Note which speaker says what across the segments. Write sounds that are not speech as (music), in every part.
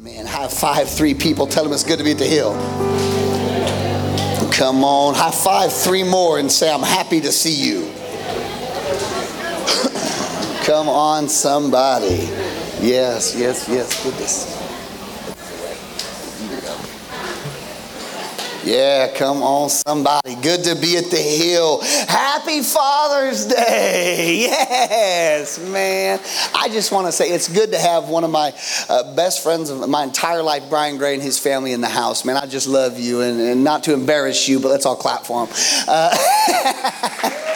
Speaker 1: Man, high five three people. Tell them it's good to be at the hill. Come on, high five three more and say, I'm happy to see you. (laughs) Come on, somebody. Yes, yes, yes. Goodness. Yeah, come on, somebody. Good to be at the hill. Happy Father's Day. (laughs) Yes, man. I just want to say it's good to have one of my uh, best friends of my entire life, Brian Gray, and his family in the house. Man, I just love you. And, and not to embarrass you, but let's all clap for him. Uh, (laughs)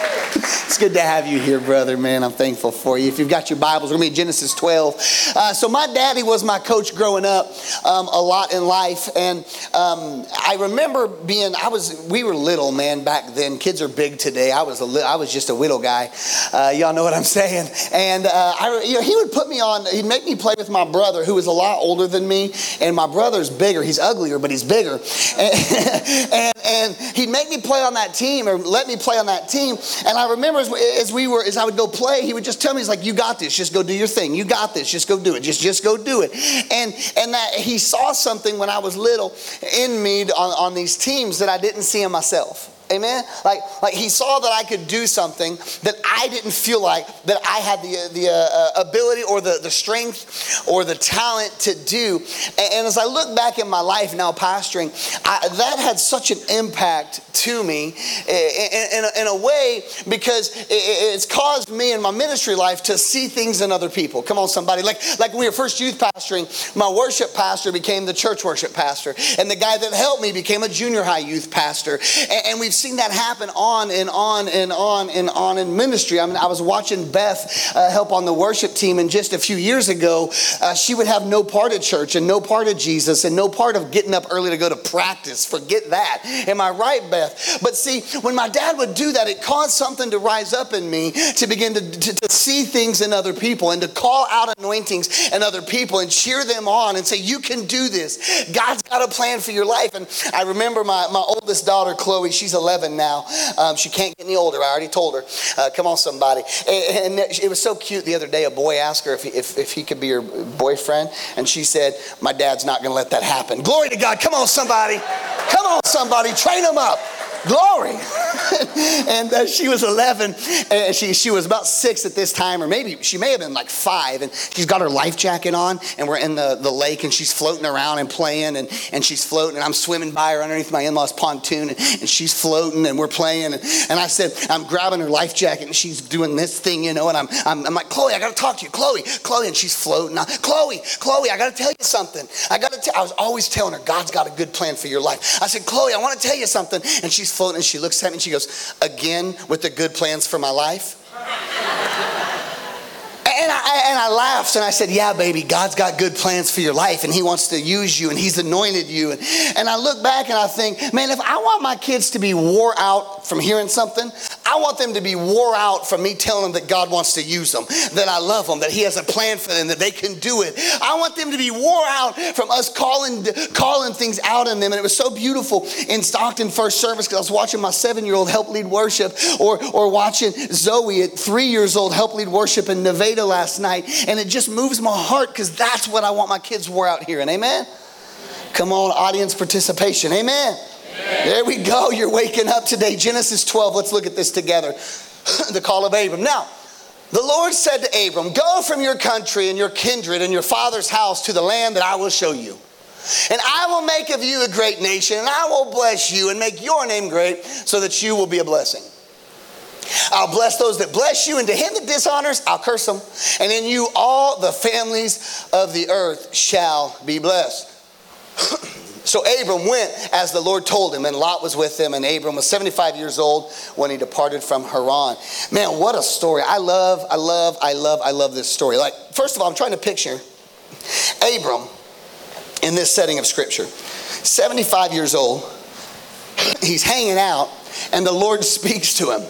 Speaker 1: It's good to have you here, brother, man. I'm thankful for you. If you've got your Bibles, we're going to be Genesis 12. Uh, so, my daddy was my coach growing up um, a lot in life. And um, I remember being, I was, we were little, man, back then. Kids are big today. I was, a li- I was just a little guy. Uh, y'all know what I'm (laughs) saying. And uh, I, you know, he would put me on, he'd make me play with my brother, who was a lot older than me. And my brother's bigger. He's uglier, but he's bigger. (laughs) And, and, and he'd make me play on that team or let me play on that team. And I remember as, as we were, as I would go play, he would just tell me, he's like, you got this, just go do your thing. You got this, just go do it. Just, just go do it. And, and that he saw something when I was little in me on, on these teams that I didn't see in myself. Amen. Like, like he saw that I could do something that I didn't feel like that I had the, the uh, ability or the, the strength or the talent to do. And, and as I look back in my life now pastoring, I, that had such an impact to me in, in, a, in a way because it, it's caused me in my ministry life to see things in other people. Come on, somebody. Like, like when we were first youth pastoring, my worship pastor became the church worship pastor. And the guy that helped me became a junior high youth pastor. And, and we've seen that happen on and on and on and on in ministry. I mean, I was watching Beth uh, help on the worship team, and just a few years ago, uh, she would have no part of church and no part of Jesus and no part of getting up early to go to practice. Forget that. Am I right, Beth? But see, when my dad would do that, it caused something to rise up in me to begin to, to, to see things in other people and to call out anointings in other people and cheer them on and say, You can do this. God's got a plan for your life. And I remember my, my oldest daughter, Chloe, she's 11 now. Um, she can't get any older. I already told her. Uh, come on, somebody. And, and, it was so cute the other day. A boy asked her if he, if, if he could be her boyfriend, and she said, My dad's not going to let that happen. Glory to God. Come on, somebody. Come on, somebody. Train them up. Glory. (laughs) and uh, she was 11. And she, she was about six at this time, or maybe she may have been like five. And she's got her life jacket on, and we're in the, the lake, and she's floating around and playing, and, and she's floating. And I'm swimming by her underneath my in law's pontoon, and, and, she's floating, and we're playing. And, and I said, I'm grabbing her life jacket, and she's doing this thing, you know, and I'm, I'm, I'm like, Chloe, I got to talk to you. Chloe, Chloe. And she's floating. I, Chloe, Chloe, I got to tell you something. I got to tell, I was always telling her, God's got a good plan for your life. I said, Chloe, I want to tell you something. And she's floating and she looks at me and she goes, Again with the good plans for my life? And I, and I laughed and I said, Yeah, baby, God's got good plans for your life and He wants to use you and He's anointed you. And, and I look back and I think, man, if I want my kids to be wore out from hearing something, I want them to be wore out from me telling them that God wants to use them, that I love them, that He has a plan for them, that they can do it. I want them to be wore out from us calling, calling things out in them. And it was so beautiful in Stockton First Service because I was watching my seven year old help lead worship or, or watching Zoe at three years old help lead worship in Nevada last night. And it just moves my heart because that's what I want my kids wore out here. And amen? Come on, audience participation. Amen. Amen. There we go. You're waking up today. Genesis 12. Let's look at this together. (laughs) the call of Abram. Now, the Lord said to Abram, Go from your country and your kindred and your father's house to the land that I will show you. And I will make of you a great nation, and I will bless you and make your name great so that you will be a blessing. I'll bless those that bless you, and to him that dishonors, I'll curse them. And in you, all the families of the earth shall be blessed. (clears throat) so Abram went as the Lord told him, and Lot was with him. And Abram was 75 years old when he departed from Haran. Man, what a story! I love, I love, I love, I love this story. Like, first of all, I'm trying to picture Abram in this setting of Scripture. 75 years old, (clears throat) he's hanging out, and the Lord (laughs) speaks to him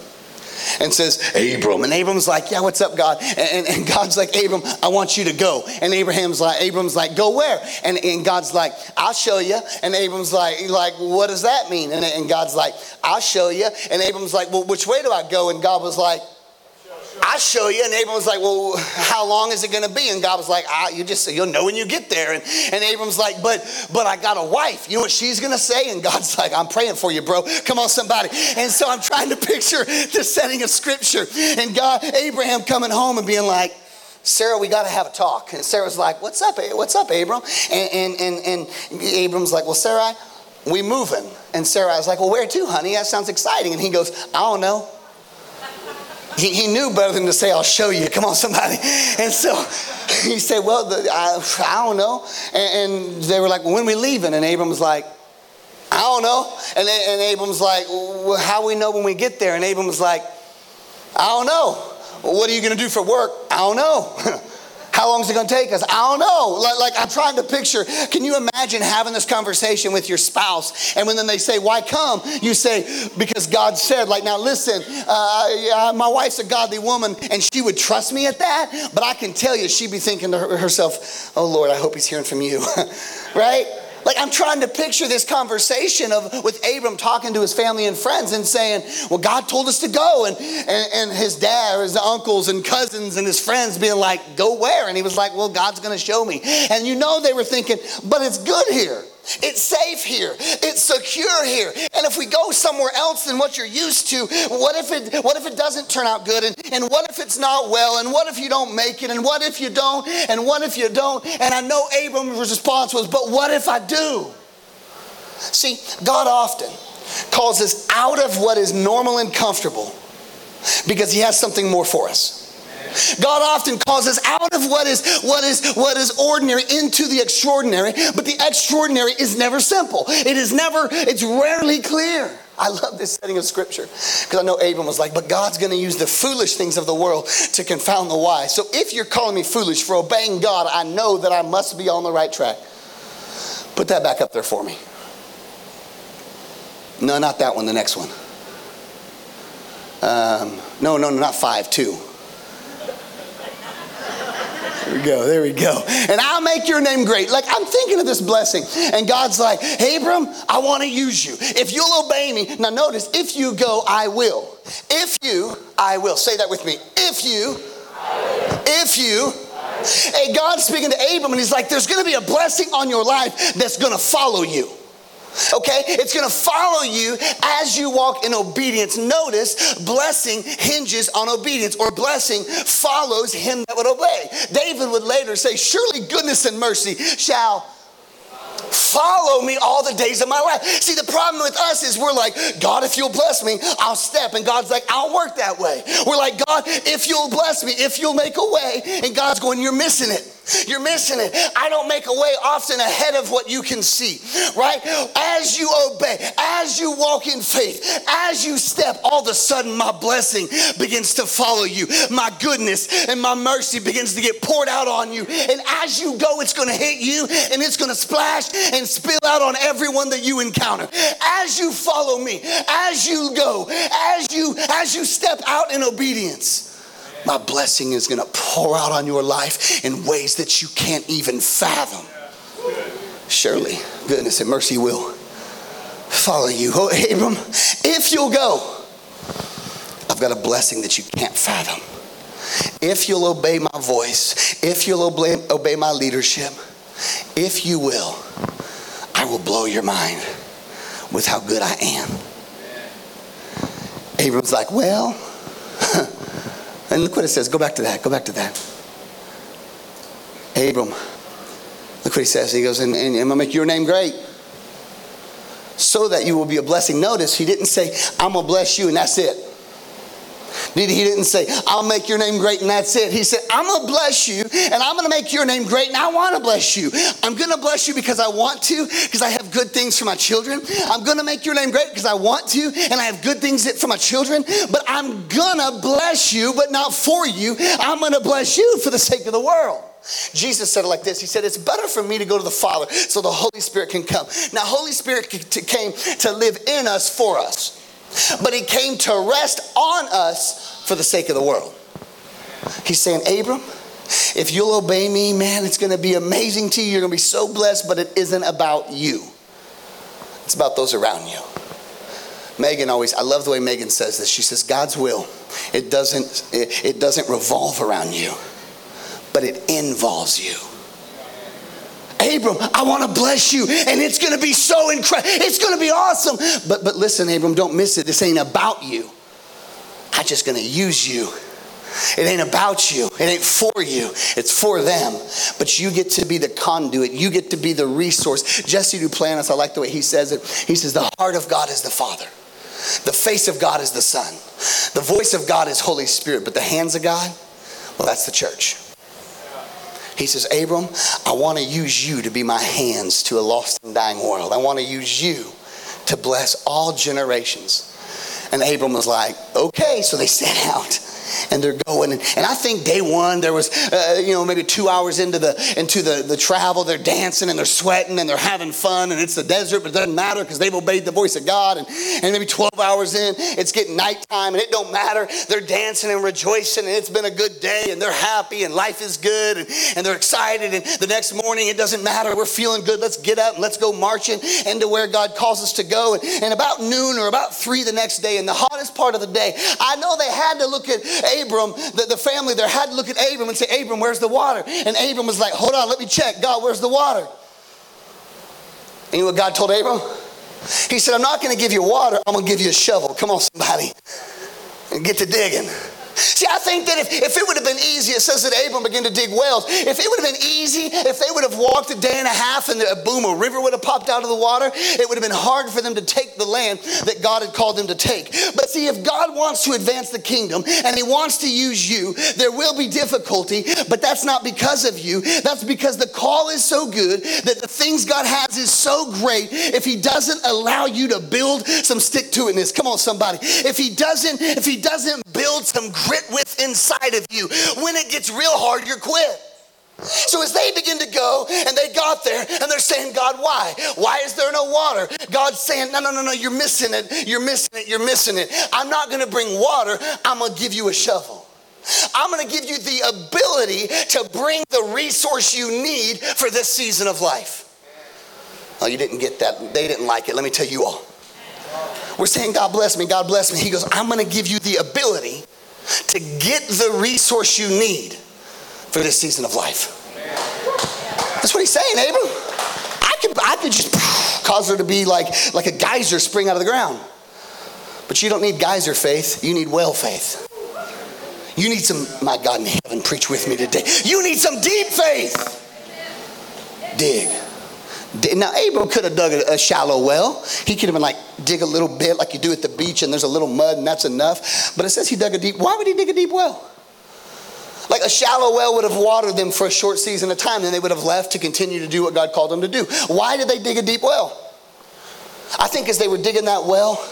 Speaker 1: and says, Abram. And Abram's like, Yeah, what's up, God? And, and, God's like, Abram, I want you to go. And Abraham's like, Abram's like, Go where? And, and God's like, I'll show you. And Abram's like, like, what does that mean? And, and God's like, I'll show you. And Abram's like, Well, which way do I go? And God was like, I show you. And Abram was like, well, how long is it going to be? And God was like, ah, you just, you'll know when you get there. And, and Abram's like, but, but I got a wife. You know what she's going to say? And God's (laughs) like, I'm praying for you, bro. Come on, somebody. And so I'm trying to picture the setting of scripture and God, Abraham coming home and being like, Sarah, we got to have a talk. And Sarah's like, what's up, what's up, Abram? And, and, and, and Abram's like, well, Sarah, we moving. And Sarah was like, well, where to, honey? That sounds exciting. And he goes, I don't know. He, he knew better than to say, I'll show you. Come on, somebody. And so he said, well, the, I, I, don't know. And, and, they were like, when we leaving? And Abram was like, I don't know. And, and Abram's like, well, how we know when we get there? And Abram was like, I don't know. What are you going to do for work? I don't know. (laughs) How long is it going to take us? I don't know. Like, like, I'm trying to picture. Can you imagine having this conversation with your spouse, and when then they say, "Why come?" You say, "Because God said." Like, now listen, uh, yeah, my wife's a godly woman, and she would trust me at that. But I can tell you, she'd be thinking to herself, "Oh Lord, I hope he's hearing from you," (laughs) right? Like I'm trying to picture this conversation of with Abram talking to his family and friends and saying, Well, God told us to go. And, and, and his dad or his uncles and cousins and his friends being like, Go where? And he was like, Well, God's gonna show me. And you know they were thinking, but it's good here. It's safe here. It's secure here. And if we go somewhere else than what you're used to, what if it what if it doesn't turn out good? And, and what if it's not well? And what if you don't make it? And what if you don't? And what if you don't? And I know Abram's response was, but what if I do? See, God often calls us out of what is normal and comfortable because he has something more for us. God often calls us out of what is what is what is ordinary into the extraordinary, but the extraordinary is never simple. It is never, it's rarely clear. I love this setting of scripture because I know Abram was like, but God's going to use the foolish things of the world to confound the wise. So if you're calling me foolish for obeying God, I know that I must be on the right track. Put that back up there for me. No, not that one, the next one. Um, no, no, no, not five, two. Go. There we go. And I'll make your name great. Like I'm thinking of this blessing. And God's like, Abram, I want to use you. If you'll obey me. Now notice, if you go, I will. If you, I will. Say that with me. If you, if you, Hey, God's speaking to Abram, and he's like, there's gonna be a blessing on your life that's gonna follow you. Okay? It's to follow you as you walk in obedience. Notice, blessing hinges on obedience, or blessing follows him that would obey. David would later say, Surely goodness and mercy shall follow me all the days of my life. See, the problem with us is we're like, God, if you'll bless me, I'll step. And God's like, I'll work that way. We're like, God, if you'll bless me, if you'll make a way. And God's going, You're missing it. (laughs) You're missing it. I don't make a way often ahead of what you can see, right? As you obey, as you walk in faith, as you step, all of a sudden my blessing begins to follow you. My goodness and my mercy begins to get poured out on you. And as you go, it's going to hit you and it's going to splash and spill out on everyone that you encounter. As you follow me, as you go, as you as you step out in obedience, my blessing is going to pour out on your life in ways that you can't even fathom. Surely, goodness and mercy will follow you. Oh, Abram, if you'll go, I've got a blessing that you can't fathom. If you'll obey my voice, if you'll obey, obey my leadership, if you will, I will blow your mind with how good I am. Abram's like, well, (laughs) And look what it says. Go back to that. Go back to that. Abram. Look what he says. He goes, and, and I'm going to make your name great so that you will be a blessing. Notice he didn't say, I'm going to bless you and that's it. He didn't say, I'll make your name great and that's it. He said, I'm to bless you and I'm to make your name great and I want to bless you. I'm to bless you because I want to, because I have good things for my children. I'm to make your name great because I want to and I have good things for my children. But I'm to bless you, but not for you. I'm to bless you for the sake of the world. Jesus said it like this He said, It's better for me to go to the Father so the Holy Spirit can come. Now, Holy Spirit came to live in us for us but he came to rest on us for the sake of the world. He's saying, Abram, if you'll obey me, man, it's going to be amazing to you. You're going to be so blessed, but it isn't about you, it's about those around you. Megan always, I love the way Megan says this. She says, God's will it doesn't, it, it doesn't revolve around you, but it involves you. Abram, I want to bless you, and it's going to be so incredible. It's going to be awesome. But, but listen, Abram, don't miss it. This ain't about you. I'm just going to use you. It ain't about you. It ain't for you. It's for them. But you get to be the conduit. You get to be the resource. Jesse Duplantis, I like the way he says it. He says, The heart of God is the Father. The face of God is the Son. The voice of God is Holy Spirit. But the hands of God, well, that's the church. He says, Abram, I want to use you to be my hands to a lost and dying world. I want to use you to bless all generations. And Abram was like, okay. So they set out and they're going. And, I think day one, there was, uh, you know, maybe two hours into the into the, the travel, they're dancing and they're sweating and they're having fun. And it's the desert, but it doesn't matter because they've obeyed the voice of God. And, and maybe 12 hours in, it's getting nighttime and it don't matter. They're dancing and rejoicing and it's been a good day and they're happy and life is good and, and they're excited. And the next morning, it doesn't matter. We're feeling good. Let's get up and let's go marching into where God calls us to go. And, and about noon or about three the next day, in the hottest part of the day, I know they had to look at Abram, the, the family there had to look at Abram and say, Abram, where's the water? And Abram was like, hold on, let me check. God, where's the water? And you know what God told Abram? He said, I'm not going to give you water, I'm going to give you a shovel. Come on, somebody. And get to digging. See, I think that if, if it would have been easy, it says that Abram began to dig wells. If it would have been easy, if they would have walked a day and a half and the, boom, a river would have popped out of the water, it would have been hard for them to take the land that God had called them to take. But see, if God wants to advance the kingdom and He wants to use you, there will be difficulty, but that's not because of you. That's because the call is so good that the things God has is so great. If He doesn't allow you to build some stick to itness, come on, somebody. If He doesn't, if He doesn't build some grit with inside of you. When it gets real hard, you're quit. So as they begin to go and they got there and they're saying, God, why? Why is there no water? God's saying, no, no, no, no, you're missing it. You're missing it. You're missing it. I'm not going to bring water. I'm going to give you a shovel. I'm going to give you the ability to bring the resource you need for this season of life. Oh, you didn't get that. They didn't like it. Let me tell you all. We're saying, God bless me, God bless me. He goes, I'm going to give you the ability to get the resource you need for this season of life. That's what he's saying, Abram. I could, I could just (sighs) cause there to be like, like a geyser spring out of the ground. But you don't need geyser faith, you need well faith. You need some, my God in heaven, preach with me today. You need some deep faith. Dig. Now, Abram could have dug a, shallow well. He could have been like, dig a little bit like you do at the beach and there's a little mud and that's enough. But it says he dug a deep. Why would he dig a deep well? Like a shallow well would have watered them for a short season of time, then they would have left to continue to do what God called them to do. Why did they dig a deep well? I think as they were digging that well,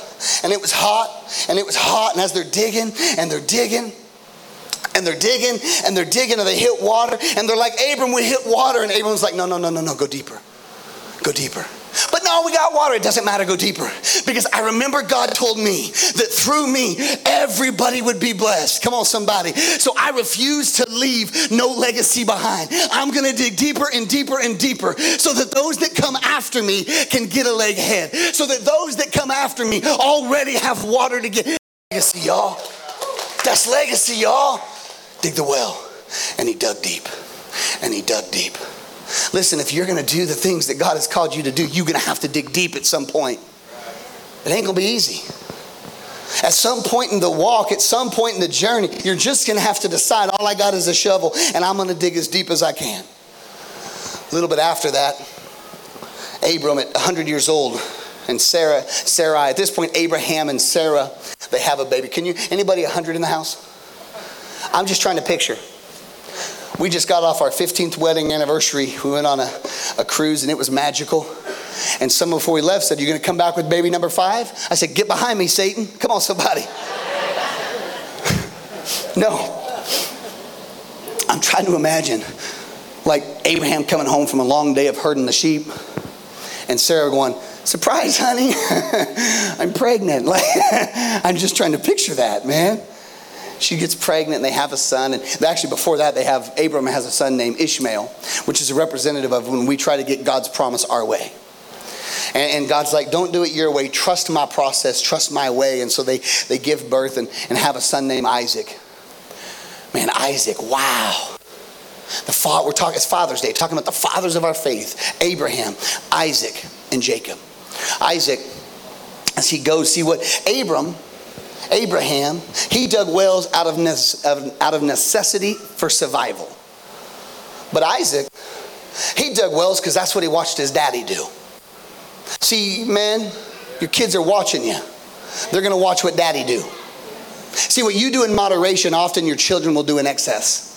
Speaker 1: and it was hot, and it was hot, and as they're digging and they're digging, and they're digging and they're digging and they hit water and they're like, Abram, we hit water. And Abram's like, no, no, no, no, no, go deeper. Go deeper. But no, we got water. It doesn't matter. Go deeper. Because I remember God told me that through me, everybody would be blessed. Come on, somebody. So I refuse to leave no legacy behind. I'm going to dig deeper and deeper and deeper so that those that come after me can get a leg ahead. So that those that come after me already have water to get. Legacy, y'all. That's legacy, y'all. Dig the well. And he dug deep. And he dug deep. Listen, if you're going to do the things that God has called you to do, you're going to have to dig deep at some point. It ain't going to be easy. At some point in the walk, at some point in the journey, you're just going to have to decide all I got is a shovel and I'm going to dig as deep as I can. A little bit after that, Abram at 100 years old and Sarah, Sarai, at this point Abraham and Sarah, they have a baby. Can you anybody 100 in the house? I'm just trying to picture. We just got off our 15th wedding anniversary. We went on a, a cruise and it was magical. And someone before we left said, You're going to come back with baby number five? I said, Get behind me, Satan. Come on, somebody. (laughs) no. I'm trying to imagine like Abraham coming home from a long day of herding the sheep and Sarah going, Surprise, honey. (laughs) I'm pregnant. (laughs) Like, I'm just trying to picture that, man she gets pregnant and they have a son. And actually, before that, they have Abram has a son named Ishmael, which is a representative of when we try to get God's promise our way. And, and, God's like, don't do it your way. Trust my process. Trust my way. And so they, they give birth and, and have a son named Isaac. Man, Isaac, wow. The father, we're talking, it's Father's Day, talking about the fathers of our faith Abraham, Isaac, and Jacob. Isaac, as he goes, see what Abram, Abraham, he dug wells out of, out of necessity for survival. But Isaac, he dug wells because that's what he watched his daddy do. See, man, your kids are watching you. They're going to watch what daddy do. See, what you do in moderation, often your children will do in excess.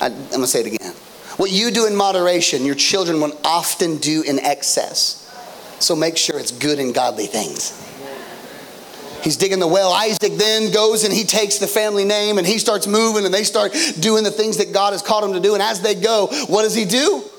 Speaker 1: I, am going to say it again. What you do in moderation, your children will often do in excess. So make sure it's good and godly things. He's digging the well. Isaac then goes and he takes the family name and he starts moving and they start doing the things that God has called him to do. And as they go, what does he do?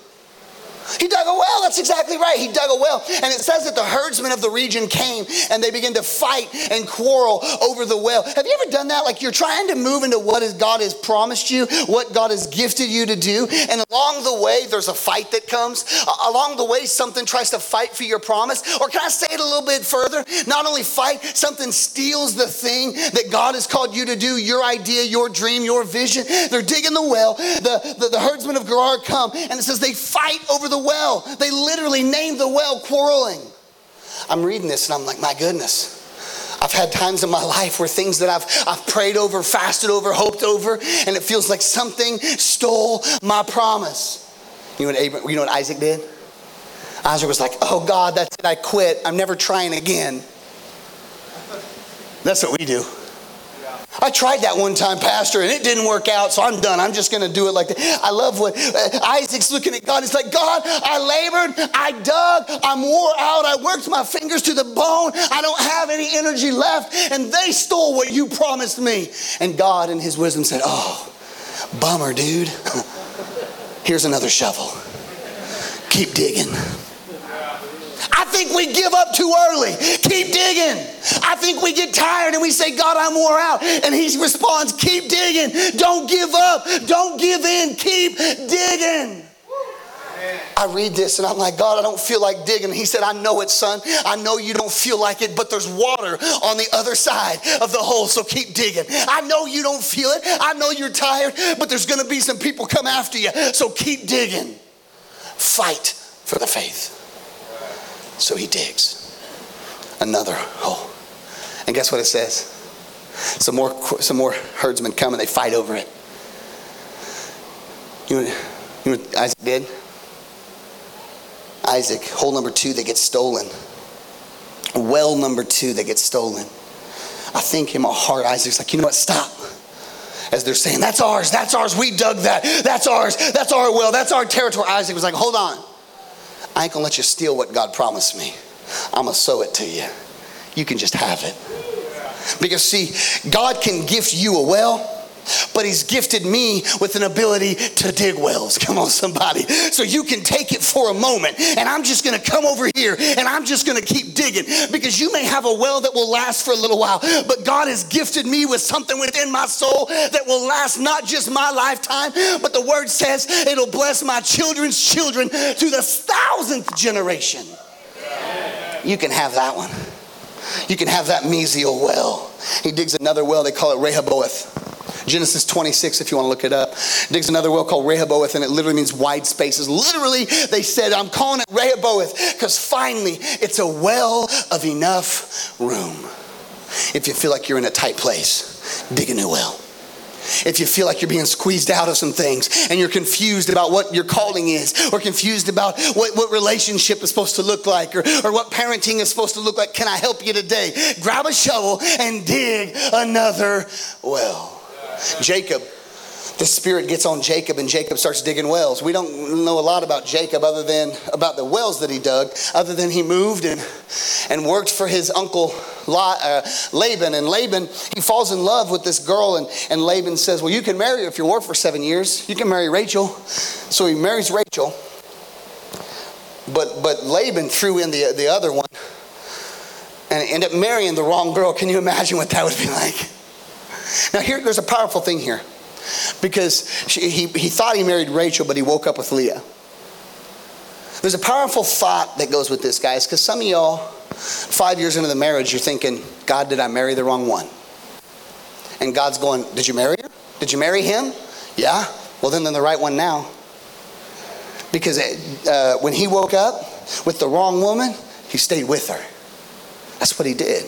Speaker 1: He dug a well. That's exactly right. He dug a well. And it says that the herdsmen of the region came and they began to fight and quarrel over the well. Have you ever done that? Like you're trying to move into what God has promised you, what God has gifted you to do. And along the way, there's a fight that comes. along the way, something tries to fight for your promise. Or can I say it a little bit further? Not only fight, something steals the thing that God has called you to do, your idea, your dream, your vision. They're digging the well. The, the, the herdsmen of Gerar come and it says they fight over the well. They literally named the well quarreling. I'm reading this and I'm like, my goodness. I've had times in my life where things that I've, I've prayed over, fasted over, hoped over, and it feels like something stole my promise. You know what, Abraham, you know what Isaac did? Isaac was like, oh God, that's it, I quit. I'm never trying again. That's what we do. I tried that one time, Pastor, and it didn't work out, so I'm done. I'm just going to do it like that. I love what uh, Isaac's looking at God. He's like, God, I labored, I dug, I'm wore out, I worked my fingers to the bone, I don't have any energy left, and they stole what you promised me. And God, in His wisdom, said, Oh, bummer, dude. (laughs) Here's another shovel. Keep digging. I think we give up too early. Keep digging. I think we get tired and we say, God, I'm wore out. And he responds, keep digging. Don't give up. Don't give in. Keep digging. I read this and I'm like, God, I don't feel like digging. He said, I know it, son. I know you don't feel like it, but there's water on the other side of the hole, so keep digging. I know you don't feel it. I know you're tired, but there's going to be some people come after you, so keep digging. Fight for the faith. So he digs another hole. And guess what it says? Some more, some more herdsmen come and they fight over it. You know, you know what Isaac did? Isaac, hole number two that gets stolen. Well number two that gets stolen. I think in my heart, Isaac's like, you know what, stop. As they're saying, that's ours, that's ours, we dug that, that's ours, that's our well, that's our territory. Isaac was like, hold on. I ain't gonna let you steal what God promised me. I'm gonna sow it to you. You can just have it. Because, see, God can gift you a well but he's gifted me with an ability to dig wells. Come on, somebody. So you can take it for a moment, and I'm just gonna come over here and I'm just gonna keep digging because you may have a well that will last for a little while, but God has gifted me with something within my soul that will last not just my lifetime, but the word says it'll bless my children's children to the thousandth generation. You can have that one. You can have that mesial well. He digs another well, they call it Rehoboth. Genesis 26, if you want to look it up. Digs another well called Rehoboth, and it literally means wide spaces. Literally, they said, I'm calling it Rehoboth because finally it's a well of enough room. If you feel like you're in a tight place, dig a new well. If you feel like you're being squeezed out of some things and you're confused about what your calling is, or confused about what, what relationship is supposed to look like, or, or what parenting is supposed to look like, can I help you today? Grab a shovel and dig another well. Jacob, the Spirit gets on Jacob and Jacob starts digging wells. We don't know a lot about Jacob other than about the wells that he dug, other than he moved and, and worked for his uncle uh, Laban. And Laban, he falls in love with this girl, and, and Laban says, Well, you can marry her if you work for seven years. You can marry Rachel. So he marries Rachel. But, but Laban threw in the, the other one and ended up marrying the wrong girl. Can you imagine what that would be like? Now, here, there's a powerful thing here because she, he, he thought he married Rachel, but he woke up with Leah. There's a powerful thought that goes with this, guys, because some of y'all, five years into the marriage, you're thinking, God, did I marry the wrong one? And God's going, Did you marry her? Did you marry him? Yeah. Well, then, then the right one now. Because uh, when he woke up with the wrong woman, he stayed with her. That's what he did.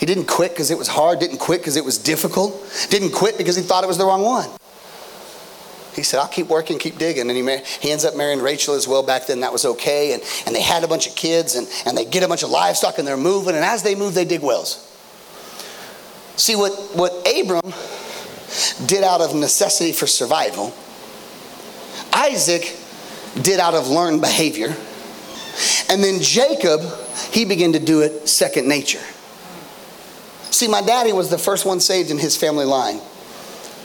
Speaker 1: He didn't quit because it was hard, didn't quit because it was difficult, didn't quit because he thought it was the wrong one. He said, I'll keep working, keep digging. And he, mar- he ends up marrying Rachel as well. Back then, that was okay. And, and they had a bunch of kids and, and they get a bunch of livestock and they're moving. And as they move, they dig wells. See, what, what Abram did out of necessity for survival, Isaac did out of learned behavior. And then Jacob, he began to do it second nature. See, my daddy was the first one saved in his family line.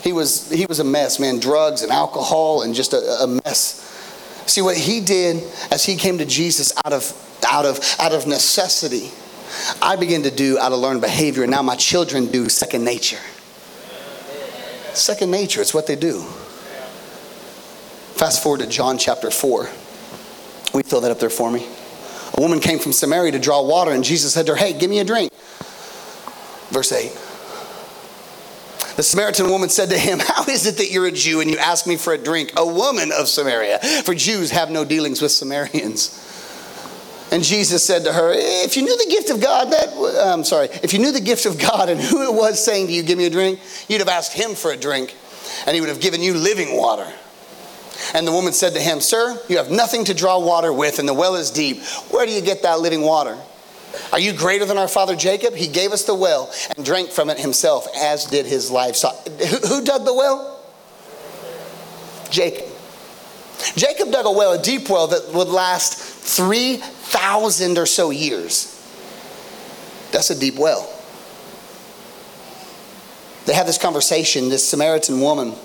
Speaker 1: He was, he was a mess, man. Drugs and alcohol and just a, a mess. See, what he did as he came to Jesus out of, out of, out of necessity, I began to do out of learned behavior. And now my children do second nature. Second nature, it's what they do. Fast forward to John chapter 4. We fill that up there for me. A woman came from Samaria to draw water, and Jesus said to her, Hey, give me a drink. Verse 8. The Samaritan woman said to him, How is it that you're a Jew and you ask me for a drink, a woman of Samaria? For Jews have no dealings with Samaritans. And Jesus said to her, If you knew the gift of God, that, I'm sorry, if you knew the gift of God and (laughs) who it was saying to you, Give me a drink, you'd have asked him for a drink, and he would have given you living water. And the woman said to him, Sir, you have nothing to draw water with, and the well is deep. Where do you get that living water? Are you greater than our father Jacob? He gave us the well and drank from it himself, as did his livestock. Who, who dug the well? Jacob. Jacob dug a well, a deep well that would last 3,000 or so years. That's a deep well. They have this conversation, this Samaritan woman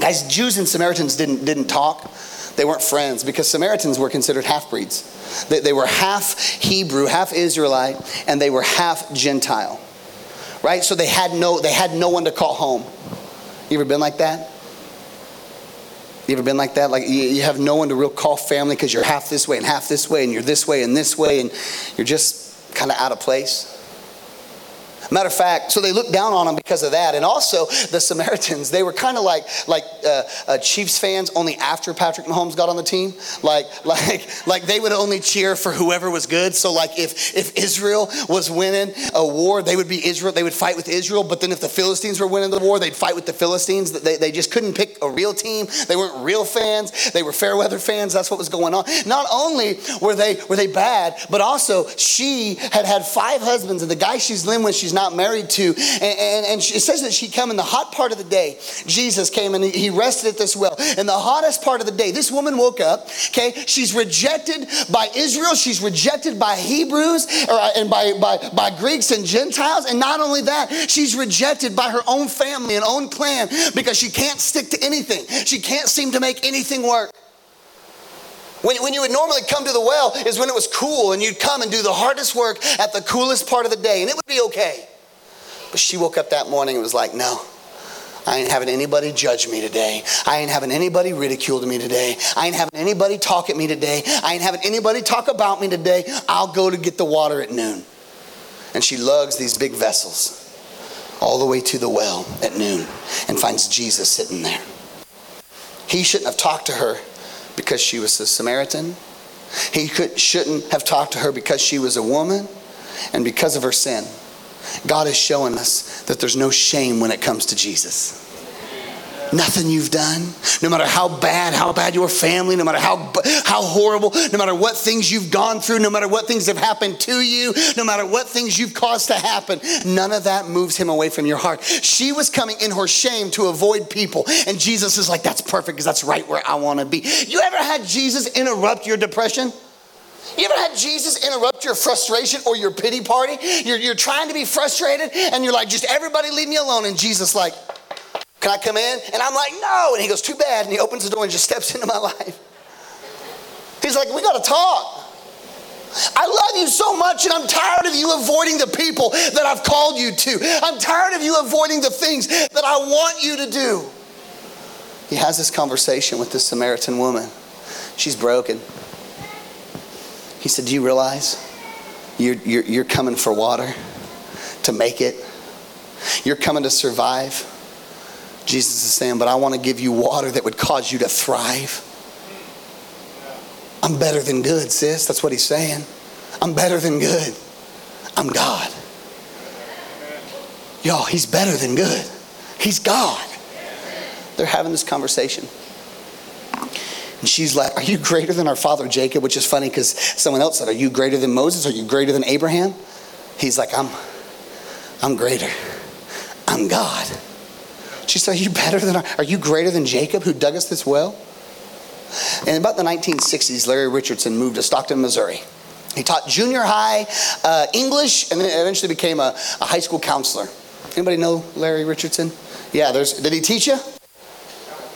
Speaker 1: Guys, Jews and Samaritans didn't, didn't talk. They weren't friends because Samaritans were considered half breeds. They, they were half Hebrew, half Israelite, and they were half Gentile. Right? So they had no, they had no one to call home. You ever been like that? You ever been like that? Like you, you have no one to real call family because you're half this way and half this way, and you're this way and this way, and you're just kind of out of place. Matter of fact, so they looked down on him because of that. And also, the Samaritans, they were kind of like like uh, uh, Chiefs fans only after Patrick Mahomes got on the team. Like (laughs) like like they would only cheer for whoever was good. So like if if Israel was winning a war, they would be Israel. They would fight with Israel. But then if the Philistines were winning the war, they'd fight with the Philistines. They, they just couldn't pick a real team. They weren't real fans. They were fair weather fans. That's what was going on. Not only were they were they bad, but also she had had five husbands, and the guy she's living with, she's not married to. And, and, and, it says that she came in the hot part of the day. Jesus came and he rested at this well. In the hottest part of the day, this woman woke up, okay? She's rejected by Israel. She's rejected by Hebrews or, uh, and by, by, by Greeks and Gentiles. And not only that, she's rejected by her own family and own clan because she can't stick to anything. She can't seem to make anything work. When, when you would normally come to the well is when it was cool and you'd come and do the hardest work at the coolest part of the day and it would be okay. But she woke up that morning and was like, no. I ain't having anybody judge me today. I ain't having anybody ridicule me today. I ain't having anybody talk at me today. I ain't having anybody talk about me today. I'll go to get the water at noon. And she lugs these big vessels all the way to the well at noon and finds Jesus sitting there. He shouldn't have talked to her because she was a Samaritan. He could, shouldn't have talked to her because she was a woman and because of her sin. God is showing us that there's no shame when it comes to Jesus. Nothing you've done, no matter how bad, how bad your family, no matter how, how horrible, no matter what things you've gone through, no matter what things have happened to you, no matter what things you've caused to happen, none of that moves him away from your heart. She was coming in her shame to avoid people, and Jesus is like, that's perfect because that's right where I want to be. You ever had Jesus interrupt your depression? You ever had Jesus interrupt your frustration or your pity party? You're, you're trying to be frustrated and you're like, just everybody leave me alone. And Jesus, like, can I come in? And I'm like, no. And he goes, too bad. And he opens the door and just steps (laughs) into my life. He's like, we got to talk. I love you so much, and I'm tired of you avoiding the people that I've called you to. I'm tired of you avoiding the things that I want you to do. He has this conversation with this Samaritan woman. She's broken. He said, Do you realize you're, you're, you're coming for water to make it? You're coming to survive. Jesus is saying, But I want to give you water that would cause you to thrive. I'm better than good, sis. That's what he's saying. I'm better than good. I'm God. Y'all, he's better than good. He's God. They're having this conversation. And she's like, Are you greater than our father Jacob? Which is funny because someone else said, Are you greater than Moses? Are you greater than Abraham? He's like, I'm, I'm greater. I'm God. She said, Are you better than our, are you greater than Jacob who dug us this well? In about the 1960s, Larry Richardson moved to Stockton, Missouri. He taught junior high uh, English and then eventually became a, a high school counselor. Anybody know Larry Richardson? Yeah, there's. Did he teach you?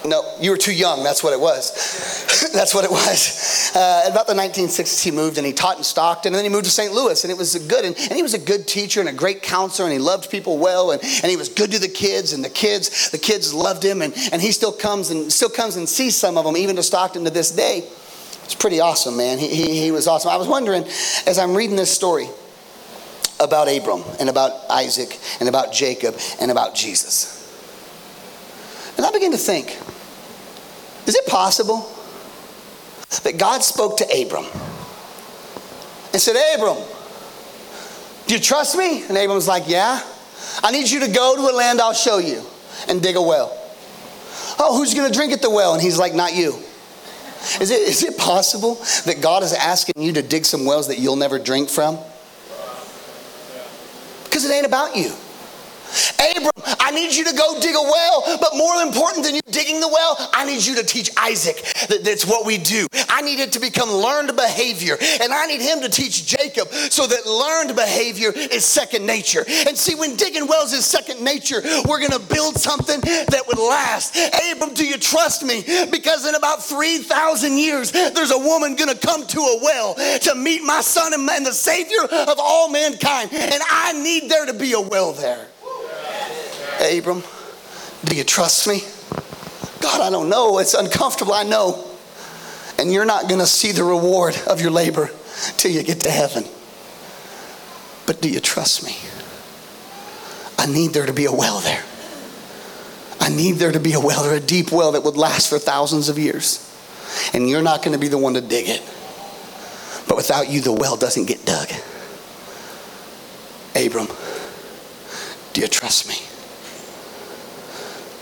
Speaker 1: No, you were too young. That's what it was. (laughs) That's what it was. Uh, about the 1960s, he moved and he taught in Stockton, and then he moved to St. Louis, and it was good. And, and he was a good teacher and a great counselor, and he loved people well, and, and he was good to the kids, and the kids, the kids loved him, and, and he still comes and still comes and sees some of them, even to Stockton to this day. It's pretty awesome, man. He, he, he was awesome. I was wondering, as I'm reading this story about Abram and about Isaac and about Jacob and about Jesus. And I began to think is it possible that God spoke to Abram and said, Abram, do you trust me? And Abram's like, Yeah. I need you to go to a land I'll show you and dig a well. Oh, who's going to drink at the well? And he's like, Not you. Is it, is it possible that God is asking you to dig some wells that you'll never drink from? Because it ain't about you. Abram, I need you to go dig a well, but more important than you digging the well, I need you to teach Isaac that that's what we do. I need it to become learned behavior, and I need him to teach Jacob so that learned behavior is second nature. And see, when digging wells is second nature, we're going to build something that would last. Abram, do you trust me? Because in about 3,000 years, there's a woman going to come to a well to meet my son and the Savior of all mankind, and I need there to be a well there. Abram, do you trust me? God, I don't know. It's uncomfortable, I know. And you're not going to see the reward of your labor till you get to heaven. But do you trust me? I need there to be a well there. I need there to be a well, or a deep well that would last for thousands of years. And you're not going to be the one to dig it. But without you, the well doesn't get dug. Abram, do you trust me?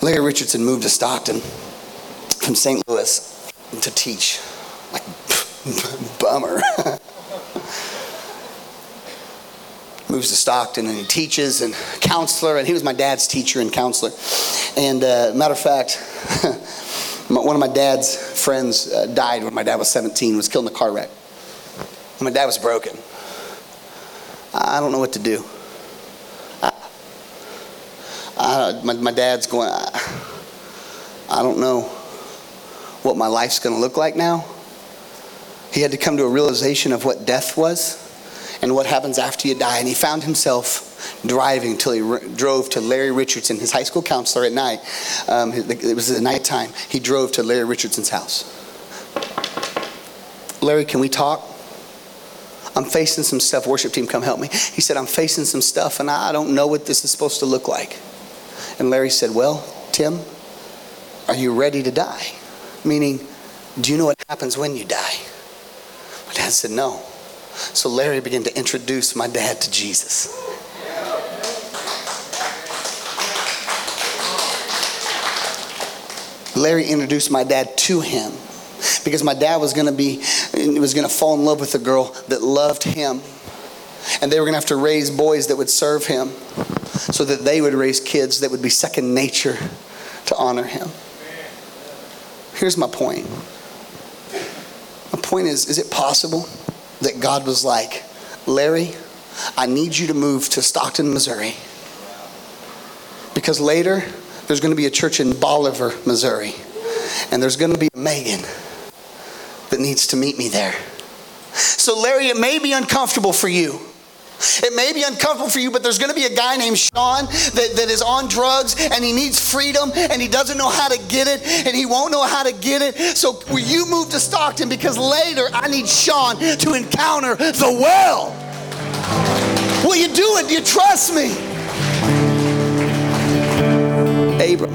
Speaker 1: Larry Richardson moved to Stockton from St. Louis to teach. Like, (laughs) bummer. (laughs) Moves to Stockton and he teaches and counselor, and he was my dad's teacher and counselor. And uh, matter of fact, (laughs) one of my dad's friends uh, died when my dad was 17, was killed in a car wreck. And my dad was broken. I don't know what to do. I, my, my dad's going, I, I don't know what my life's going to look like now. He had to come to a realization of what death was and what happens after you die. And he found himself driving till he re- drove to Larry Richardson, his high school counselor at night. Um, it was at nighttime. He drove to Larry Richardson's house. Larry, can we talk? I'm facing some stuff. Worship team, come help me. He said, I'm facing some stuff and I don't know what this is supposed to look like. And Larry said, Well, Tim, are you ready to die? Meaning, do you know what happens when you die? My dad said, No. So Larry began to introduce my dad to Jesus. Larry introduced my dad to him because my dad was going to be was going to fall in love with a girl that loved him and they were going to have to raise boys that would serve him so that they would raise kids that would be second nature to honor him. Here's my point. My point is is it possible that God was like, Larry, I need you to move to Stockton, Missouri? Because later, there's going to be a church in Bolivar, Missouri, and there's going to be a Megan that needs to meet me there. So, Larry, it may be uncomfortable for you. It may be uncomfortable for you, but there's going to be a guy named Sean that, that is on drugs and he needs freedom and he doesn't know how to get it and he won't know how to get it. So will you move to Stockton because later I need Sean to encounter the well. Will you do it? Do you trust me? Abram,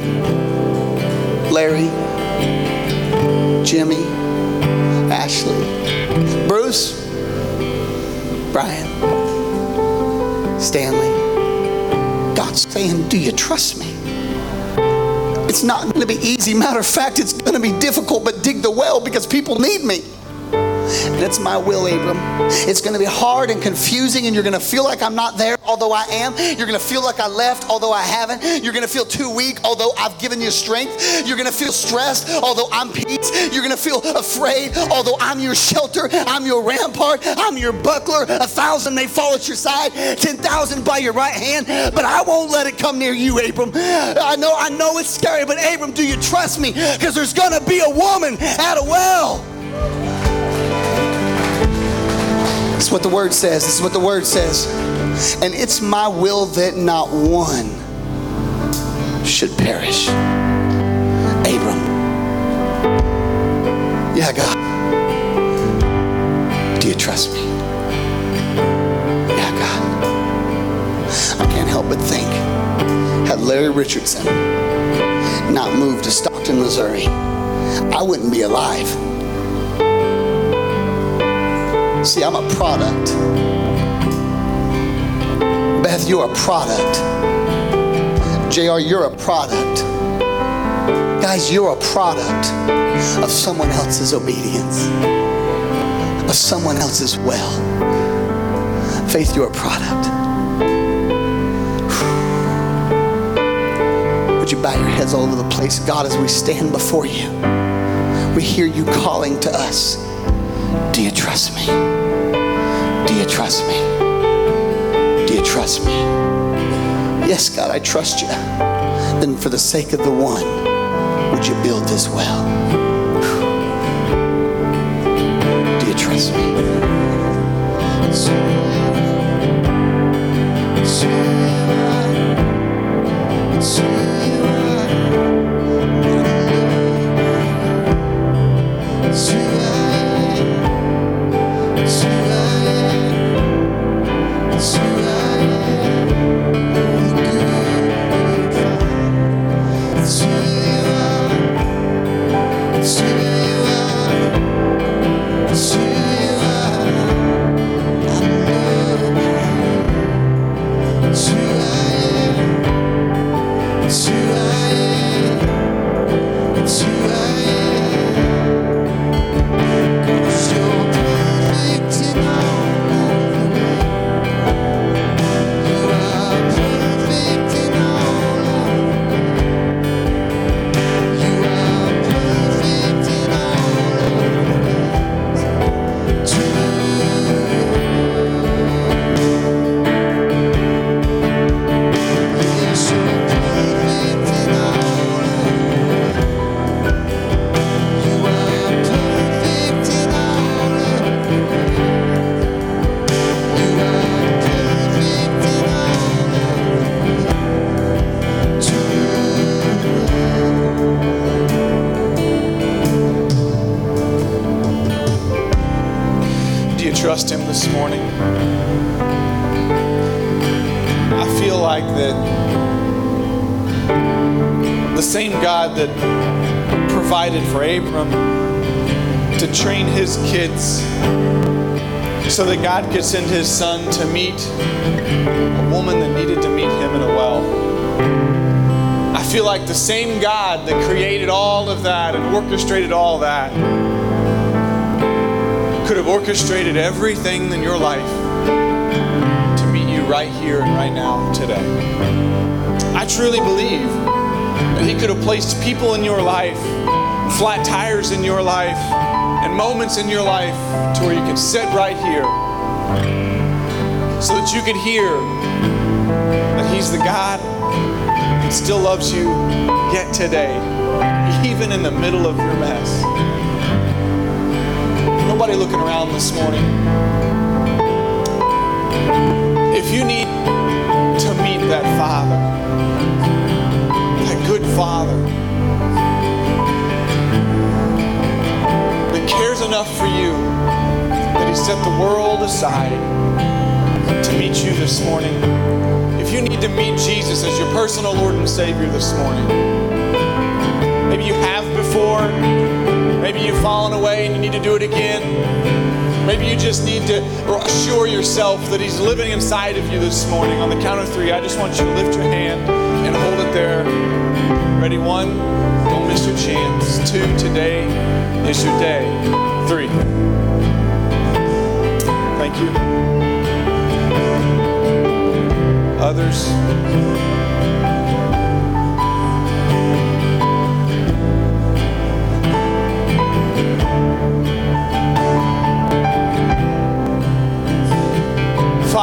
Speaker 1: Larry, Jimmy, Ashley, Bruce, Brian, Stanley. God's saying, Do you trust me? It's not going to be easy. Matter of fact, it's going to be difficult, but dig the well because people need me. And it's my will, Abram. It's going to be hard and confusing, and you're going to feel like I'm not there, although I am. You're going to feel like I left, although I haven't. You're going to feel too weak, although I've given you strength. You're going to feel stressed, although I'm peace. You're going to feel afraid, although I'm your shelter. I'm your rampart. I'm your buckler. A thousand may fall at your side, 10,000 by your right hand, but I won't let it come near you, Abram. I know, I know it's scary, but Abram, do you trust me? Because there's going to be a woman at a well. What the word says. This is what the word says. And it's my will that not one should perish. Abram. Yeah, God. Do you trust me? Yeah, God. I can't help but think had Larry Richardson not moved to Stockton, Missouri, I wouldn't be alive. See, I'm a product. Beth, you're a product. JR, you're a product. Guys, you're a product of someone else's obedience, of someone else's will. Faith, you're a product. Would you bow your heads all over the place? God, as we stand before you, we hear you calling to us. Do you trust me? Do you trust me? Do you trust me? Yes, God, I trust you. Then, for the sake of the one, would you build this well? Do you trust me?
Speaker 2: Do like that the same God that provided for Abram to train his kids so that God could send his son to meet a woman that needed to meet him in a well. I feel like the same God that created all of that and orchestrated all that could have orchestrated everything in your life right here and right now today. I truly believe that He could have placed people in your life, flat tires in your life, and moments in your life to where you could sit right here so that you could hear that He's the God that still loves you yet today, even in the middle of your mess. Nobody looking around this morning. If you need to meet that Father, that good Father, that cares enough for you that He set the world aside to meet you this morning. If you need to meet Jesus as your personal Lord and Savior this morning, maybe you have before, maybe you've fallen away and you need to do it again. Maybe you just need to assure yourself that He's living inside of you this morning. On the count of three, I just want you to lift your hand and hold it there. Ready? One, don't miss your chance. Two, today is your day. Three. Thank you. Others.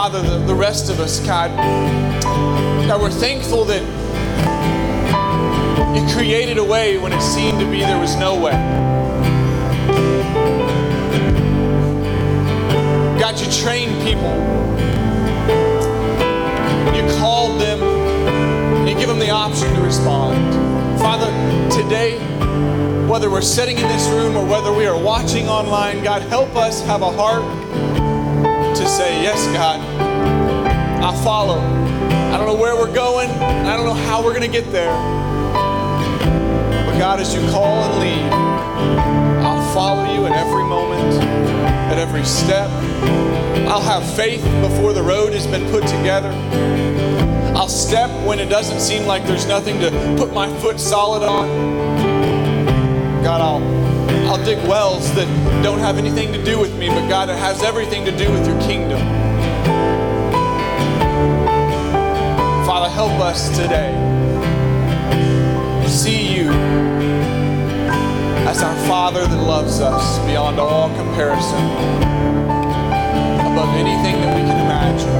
Speaker 2: Father, the, the rest of us, God, God, we're thankful that you created a way when it seemed to be there was no way. God, you trained people. You called them. And you give them the option to respond. Father, today, whether we're sitting in this room or whether we are watching online, God, help us have a heart to say, Yes, God, I'll follow. I don't know where we're going, I don't know how we're going to get there. But God, as you call and lead, I'll follow you at every moment, at every step. I'll have faith before the road has been put together. I'll step when it doesn't seem like there's nothing to put my foot solid on. God, I'll I'll dig wells that don't have anything to do with me, but God, it has everything to do with your kingdom. Father, help us today see you as our Father that loves us beyond all comparison, above anything that we can imagine.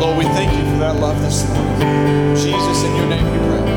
Speaker 2: Lord, we thank you for that love this morning. Jesus, in your name we pray.